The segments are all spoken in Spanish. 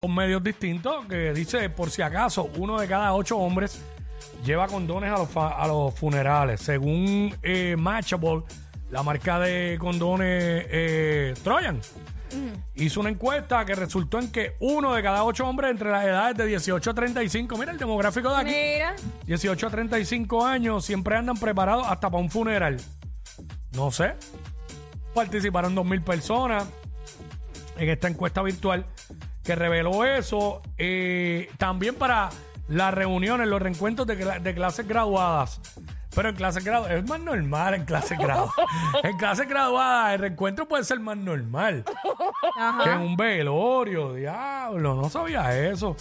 Con medios distintos que dice, por si acaso, uno de cada ocho hombres lleva condones a los, fa- a los funerales. Según eh, Matchable, la marca de condones eh, Trojan, hizo una encuesta que resultó en que uno de cada ocho hombres entre las edades de 18 a 35, mira el demográfico de aquí, Mira. 18 a 35 años, siempre andan preparados hasta para un funeral. No sé. Participaron 2.000 personas en esta encuesta virtual que reveló eso. Eh, también para las reuniones, los reencuentros de, cla- de clases graduadas. Pero en clases graduadas, es más normal en clases graduadas. en clases graduadas, el reencuentro puede ser más normal que en un velorio. Diablo, no sabía eso.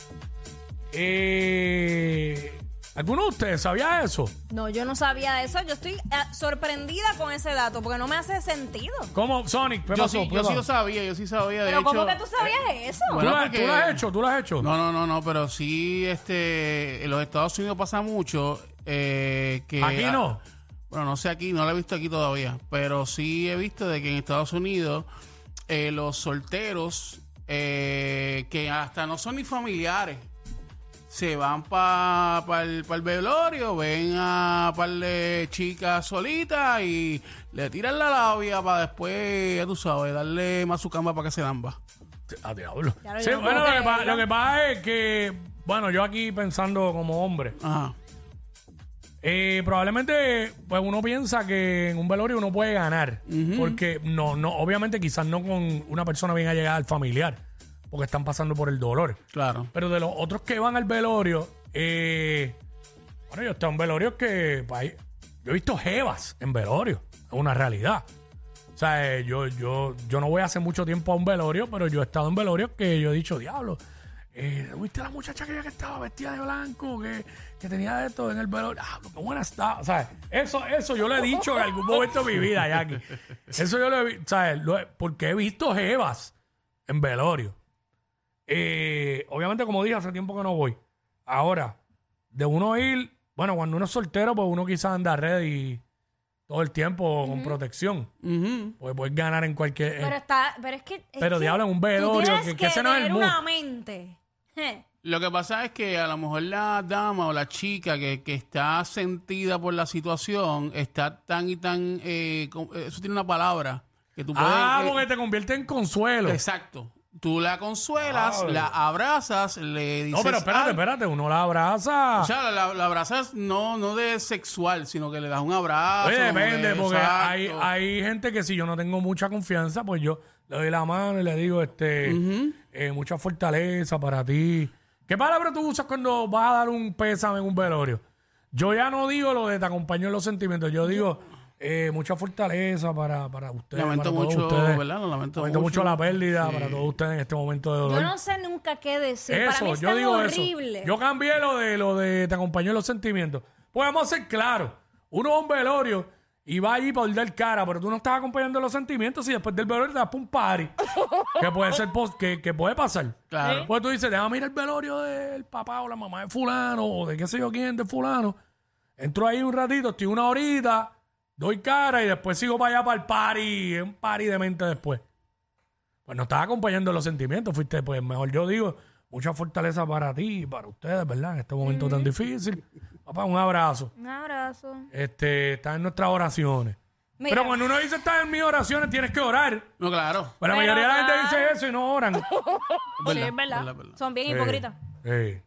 Eh, ¿Alguno de ustedes sabía eso? No, yo no sabía eso. Yo estoy eh, sorprendida con ese dato porque no me hace sentido. ¿Cómo, Sonic? ¿Qué Yo pasó? sí, ¿Qué yo sí pasó? lo sabía, yo sí sabía. De Pero hecho, ¿cómo que tú sabías eso? ¿Tú, Bueno, la- porque- tú lo has hecho? ¿Tú lo has hecho? No, no, no, no, pero sí, este, en los Estados Unidos pasa mucho eh, que... Aquí no. Bueno, no sé aquí, no lo he visto aquí todavía, pero sí he visto de que en Estados Unidos eh, los solteros, eh, que hasta no son ni familiares, se van para el, pa el velorio, ven a par de chicas solitas y le tiran la labia para después, ya tú sabes, darle más su cama para que se lamba. A diablo. Claro, Sí, yo no bueno, lo que, pa- lo que pasa es que, bueno, yo aquí pensando como hombre, Ajá. eh, probablemente pues uno piensa que en un velorio uno puede ganar, porque no, no, obviamente quizás no con una persona bien allegada al familiar, porque están pasando por el dolor. Claro. Pero de los otros que van al velorio, eh, bueno, yo he estado en velorios que, pues, hay- yo he visto jevas en velorio, es una realidad. O sea, eh, yo, yo, yo no voy hace mucho tiempo a un velorio, pero yo he estado en velorios que yo he dicho, diablo, eh, ¿viste la muchacha aquella que estaba vestida de blanco, que, que tenía esto en el velorio? Ah, qué buena está. O sea, eso, eso yo lo he dicho en algún momento de mi vida, Jackie. Eso yo lo he visto, ¿sabes? Lo he- porque he visto jevas en velorio. Eh, obviamente, como dije, hace tiempo que no voy. Ahora, de uno ir, bueno, cuando uno es soltero, pues uno quizás anda ready todo el tiempo con protección. Ujú. Pues puedes ganar en cualquier. Pero está, pero es que. es Pero diablo, en un velorio, tienes que- que ese no es el tener mood. una mente. Lo que pasa es que a lo mejor la dama o la chica que, que está sentida por la situación está tan y tan... eh, con- eso tiene una palabra que tú puedes... ah, eh, porque te convierte en consuelo. exacto. Tú la consuelas, Ah, la abrazas, le dices... No, pero espérate, algo. espérate, uno la abraza. O sea, la, la- la abrazas no, no de sexual, sino que le das un abrazo. Oye, depende, que- porque hay, hay gente que si yo no tengo mucha confianza, pues yo le doy la mano y le digo, este, eh, mucha fortaleza para ti. ¿Qué palabra tú usas cuando vas a dar un pésame en un velorio? Yo ya no digo lo de te acompaño en los sentimientos, yo digo eh, mucha fortaleza para, para ustedes. Lamento para todos mucho, ustedes. ¿verdad? Lo lamento mucho. mucho. la pérdida Sí. para todos ustedes en este momento de dolor. Yo no sé nunca qué decir. Para mí Eso, es yo tan digo horrible. eso. Yo cambié lo de lo de te acompañó en los sentimientos. Pues vamos a ser claros. Uno va a un velorio y va allí para dar cara, pero tú no estás acompañando en los sentimientos y después del velorio te vas para un party. que puede ser pos- que, que puede pasar. Claro. Pues tú dices, déjame ir al velorio del papá o la mamá de fulano o de qué sé yo quién de fulano. Entro ahí un ratito, estoy una horita, doy cara y después sigo para allá para el party, un party de mente después. Pues no estás acompañando los sentimientos, fuiste, pues mejor yo digo, mucha fortaleza para ti y para ustedes, ¿verdad? En este momento tan difícil. Papá, un abrazo. Un abrazo. Este, está en nuestras oraciones. Mira. Pero cuando uno dice está en mis oraciones, tienes que orar. No, claro. Pues la Pero mayoría de la gente dice eso y no oran. Sí, es verdad. verdad, verdad. Son bien Sí, hipócritas. sí.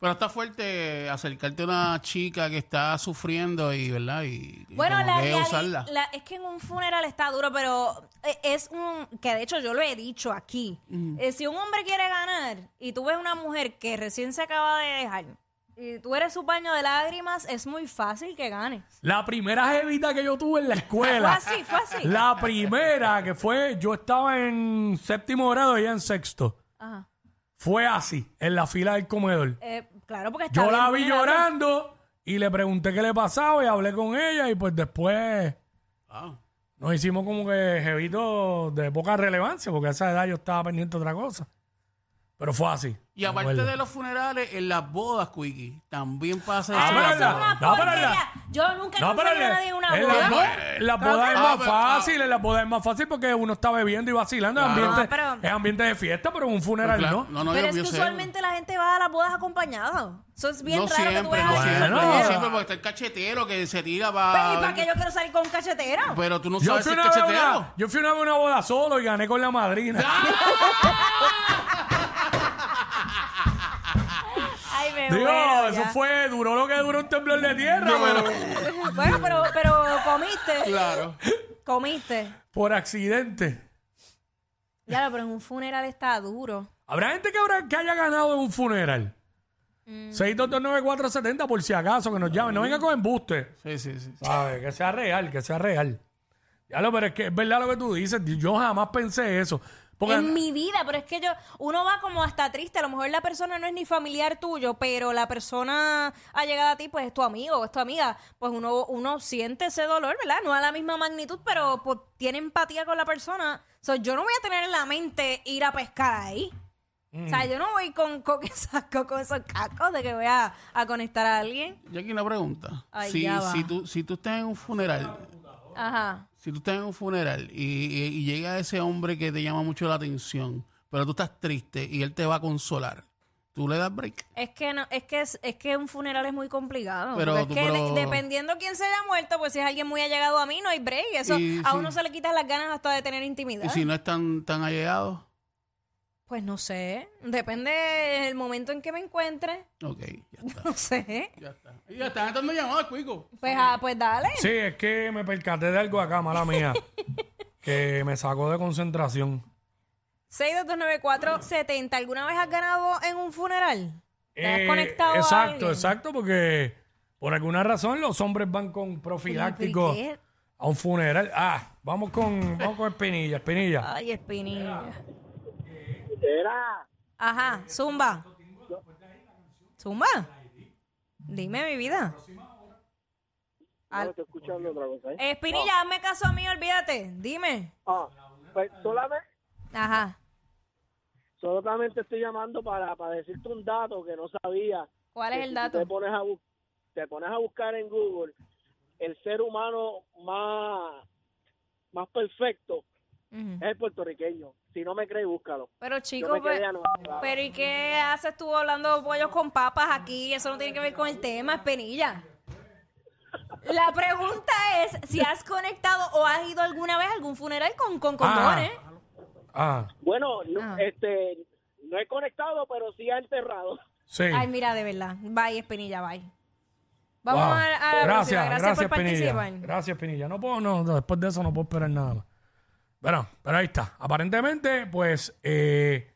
Pero está fuerte acercarte a una chica que está sufriendo y, ¿verdad? Y, y Bueno, como la, que reali- usarla. la- es que en un funeral está duro, pero eh, es un... Que de hecho yo lo he dicho aquí. Eh, si un hombre quiere ganar y tú ves una mujer que recién se acaba de dejar y tú eres su paño de lágrimas, es muy fácil que gane. La primera jevita que yo tuve en la escuela. Fue así, fue así. La primera que fue, yo estaba en séptimo grado y ella en sexto. Ajá. Fue así, en la fila del comedor. Eh, claro, porque está Yo la bien vi llorando y le pregunté qué le pasaba y hablé con ella y pues después Ah. nos hicimos como que jevitos de poca relevancia porque a esa edad yo estaba pendiente de otra cosa. Pero fue así. Y me aparte acuerdo. de los funerales, en las bodas, Quickie, también pasa Ah, pero Eso la- una no, pero la-. Yo nunca he No, pero en nadie en una en boda. la, en la boda es Ah, más pero- fácil, en la boda es más fácil porque uno está bebiendo y vacilando. Es, Claro. ambiente, No, pero- es ambiente de fiesta, pero en un funeral Claro, no. no, Pero yo- es yo que sé. usualmente la gente va a las bodas acompañada. Eso es bien no raro que tú siempre, veas no a alguien siempre, Bueno. no siempre, porque está el cachetero que se tira Pero, ¿Y para para... qué yo quiero salir con un cachetero? Pero tú no Yo sabes fui, si es una vez a cachetero. una, yo fui una vez a una boda solo y gané con la madrina. Ay, me Digo, eso ya. fue, duró lo que duró un temblor de tierra, pero Bueno, pero, pero comiste. Claro. Comiste. por accidente. Ya, pero en un funeral está duro. ¿Habrá gente que, habrá, que haya ganado en un funeral? Mm. 6229470 por si acaso, que nos llamen. No venga con embuste. Sí, sí, sí. ¿Sabes? Que sea real, que sea real. Ya lo, pero es que es verdad lo que tú dices. Yo jamás pensé eso. En mi vida, pero es que yo, uno va como hasta triste. A lo mejor la persona no es ni familiar tuyo, pero la persona ha llegado a ti, pues es tu amigo o es tu amiga. Pues uno, uno siente ese dolor, ¿verdad? No a la misma magnitud, pero pues, tiene empatía con la persona. So, yo no voy a tener en la mente ir a pescar ahí. O sea, yo no voy con, con, esas- con- esos cacos de que voy a, a conectar a alguien. Y aquí una pregunta. Ay, si, si, tú, si tú estás en un funeral, Ajá. Si tú estás en un funeral y, y- y llega ese hombre que te llama mucho la atención, pero tú estás triste y él te va a consolar, ¿tú le das break? Es que no, es que es, es que un funeral es muy complicado. Pero tú- es que pero- de- dependiendo quién se haya muerto, pues si es alguien muy allegado a mí, no hay break. Eso Y a sí. uno se le quitan las ganas hasta de tener intimidad. Y si no es tan, tan allegado, Pues no sé. Depende del momento en que me encuentre. ok, ya está. No sé. Ya está. Y ya están dando llamadas, Cuico. Pues, ah, pues dale. Sí, es que me percaté de algo acá, mala mía. que me sacó de concentración. 6229470. ¿Alguna vez has ganado en un funeral? ¿Te has Eh, conectado a Exacto, alguien? exacto, porque por alguna razón los hombres van con profiláctico ¿Pero y qué? a un funeral. Ah, vamos con, vamos con Espinilla, Espinilla. Ay, espinilla. Era, Ajá, Zumba. Zumba. Dime, mi vida. estoy escuchando otra cosa, ¿eh? Espinilla, hazme caso a mí, olvídate. Dime. Ah, pues solamente, Ajá. solamente estoy llamando para, para decirte un dato que no sabía. ¿Cuál es Que el si dato? Te pones, a te pones a buscar en Google el ser humano más, más perfecto Ujú. es el puertorriqueño. Si no me crees, búscalo. Pero anonadado. pero ¿y qué haces tú hablando de pollos con papas aquí? Eso no tiene que ver con el tema, Espinilla. La pregunta es si has conectado o has ido alguna vez a algún funeral con, con condones. Ah, Bueno, no, Ah. este, no he conectado, pero sí ha enterrado. sí. Ay, mira, de verdad. Bye, Espinilla, bye. Vamos Wow. a, a la gracias, próxima. Gracias, gracias, por Pinilla. participar. Gracias, Pinilla. No puedo, no, no, después de eso no puedo esperar nada más. Bueno, pero ahí está. Aparentemente, pues, eh,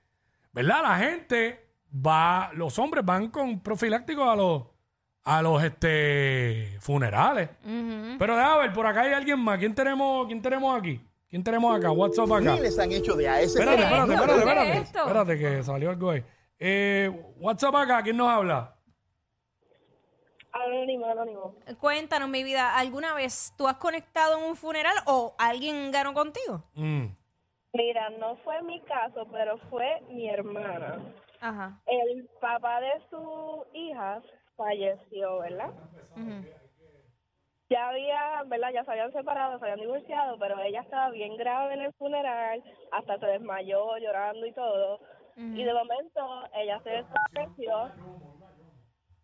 ¿verdad? La gente va, los hombres van con profilácticos a los, a los este funerales. Pero déjame ver, por acá hay alguien más. ¿Quién tenemos, quién tenemos aquí? ¿Quién tenemos acá? WhatsApp acá. miles han hecho de a ese Espérate, ¿Qué es espérate, espérate, ¿Qué es espérate. Espérate que salió algo ahí. Eh, WhatsApp acá, ¿quién nos habla? Anónimo, anónimo. Cuéntanos, mi vida, ¿alguna vez tú has conectado en un funeral o alguien ganó contigo? Mm. Mira, no fue mi caso, pero fue mi hermana. Ajá. El papá de su hija falleció, ¿verdad? Ujú. Ya había, ¿verdad? Ya se habían separado, se habían divorciado, pero ella estaba bien grave en el funeral, hasta se desmayó llorando y todo. Y de momento ella se desapareció,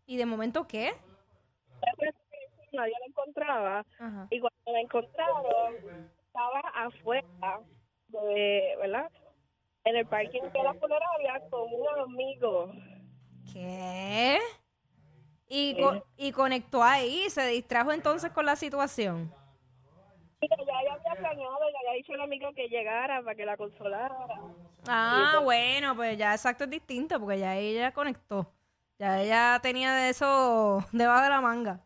¿Y de momento qué? Nadie la encontraba. Ajá. Y cuando la encontraron, estaba afuera, de, ¿verdad? En el parking de la funeraria con un amigo. ¿Qué? Y, co- y conectó ahí, se distrajo entonces con la situación. Ya ella había planeado, y le había dicho al amigo que llegara para que la consolara. Ah, bueno, pues ya exacto es distinto, porque ya ella conectó. Ya ella tenía de eso debajo de la manga.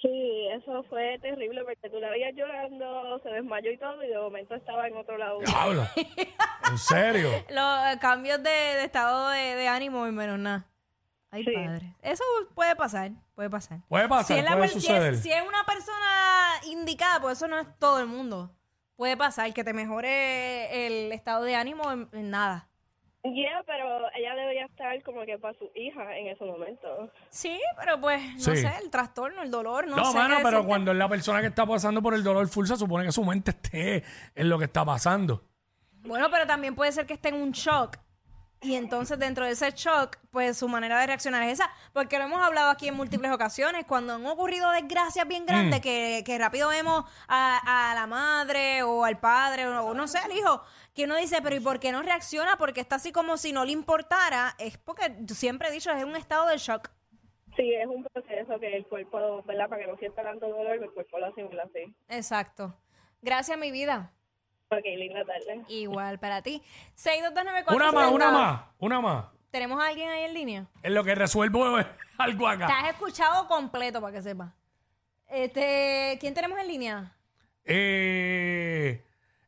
Sí, eso fue terrible porque tú la veías llorando, se desmayó y todo, y de momento estaba en otro lado. Habla. ¿En serio? Los eh, cambios de, de estado de, de ánimo y menos nada. Ay, Sí. padre. Eso puede pasar, puede pasar. Puede pasar, si es, la puede per- si suceder. es- si es una persona indicada, pues eso no es todo el mundo. Puede pasar que te mejore el estado de ánimo en, en nada. Yeah, pero ella debería como que para su hija en ese momento. Sí, pero pues, no Sí. sé, el trastorno, el dolor, no, No, sé. mano, qué pero decirte. cuando es la persona que está pasando por el dolor full, se supone que su mente esté en lo que está pasando. Bueno, pero también puede ser que esté en un shock. Y entonces dentro de ese shock, pues su manera de reaccionar es esa. Porque lo hemos hablado aquí en múltiples ocasiones. Cuando han ocurrido desgracias bien Mm. grandes, que, que rápido vemos a, a la madre o al padre o no sé, al hijo, que uno dice, pero ¿y por qué no reacciona? Porque está así como si no le importara. Es porque siempre he dicho, es un estado de shock. Sí, es un proceso que el cuerpo, ¿verdad? Para que no sienta tanto dolor, el cuerpo lo asimila así. Exacto. Gracias, mi vida. Ok, linda tarde. Igual para ti. 6229470. Una más, una más, una más. ¿Tenemos a alguien ahí en línea? En lo que resuelvo algo Te acá. has escuchado completo para que sepas. Este, ¿quién tenemos en línea? Eh,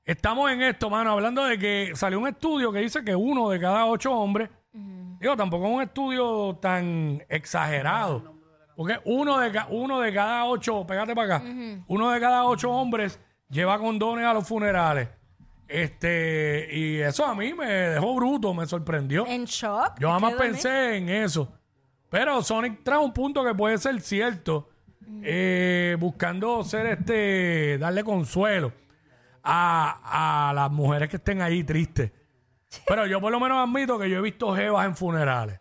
estamos en esto, mano, hablando de que salió un estudio que dice que uno de cada ocho hombres, digo, tampoco es un estudio tan exagerado, porque uno de, ca- uno de cada ocho, pégate para acá, uno de cada ocho hombres lleva condones a los funerales. Este, y eso a mí me dejó bruto, me sorprendió. En shock. Yo jamás pensé en eso. Pero Sonic trae un punto que puede ser cierto, eh, buscando ser este, darle consuelo a, a las mujeres que estén ahí tristes. Pero yo por lo menos admito que yo he visto jevas en funerales.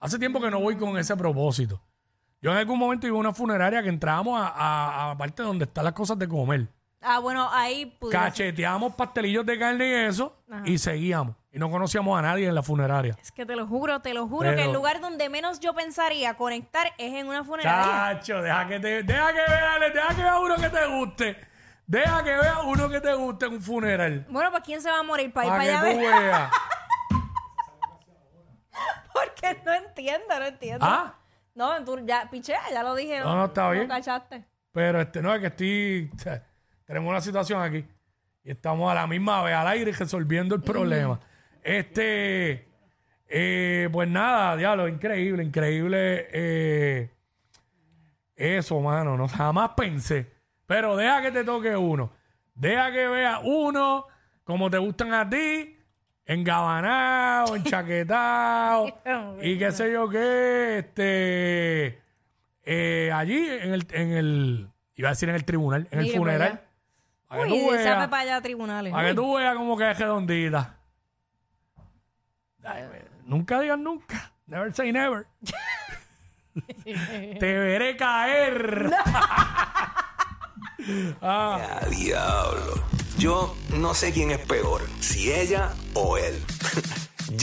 Hace tiempo que no voy con ese propósito. Yo en algún momento iba a una funeraria que entrábamos a, a, a parte donde están las cosas de comer. Ah, bueno, ahí pudiera ser. Cacheteamos pastelillos de carne y eso y seguíamos. Y no conocíamos a nadie en la funeraria. Es que te lo juro, te lo juro que Pero- el lugar donde menos yo pensaría conectar es en una funeraria. Chacho, deja que te, deja que vea, deja que vea uno que te guste. Deja que vea uno que te guste en un funeral. Bueno, pues ¿quién se va a morir para ir Para para que allá? tú ver? veas. Porque no entiendo, no entiendo. ¿Ah? No, tú ya, pichea, ya lo dije. No, no, está bien. cachaste. Pero este, no, es que estoy. Tenemos una situación aquí. Y estamos a la misma vez al aire resolviendo el problema. Este. eh, pues nada, diablo, increíble, increíble. eh, eso, mano. No, jamás pensé. Pero deja que te toque uno. Deja que vea uno como te gustan a ti. Engabanado, enchaquetado. y qué sé yo qué. Este. eh, allí en el, en el. Iba a decir en el tribunal, en el para funeral. Para que Uy, tú veas. para allá a tribunales. Para que tú veas como que es redondita. Ay, nunca digas nunca. Never say never. Te veré caer. Ah, ¡A diablo! Yo no sé quién es peor, si ella o él.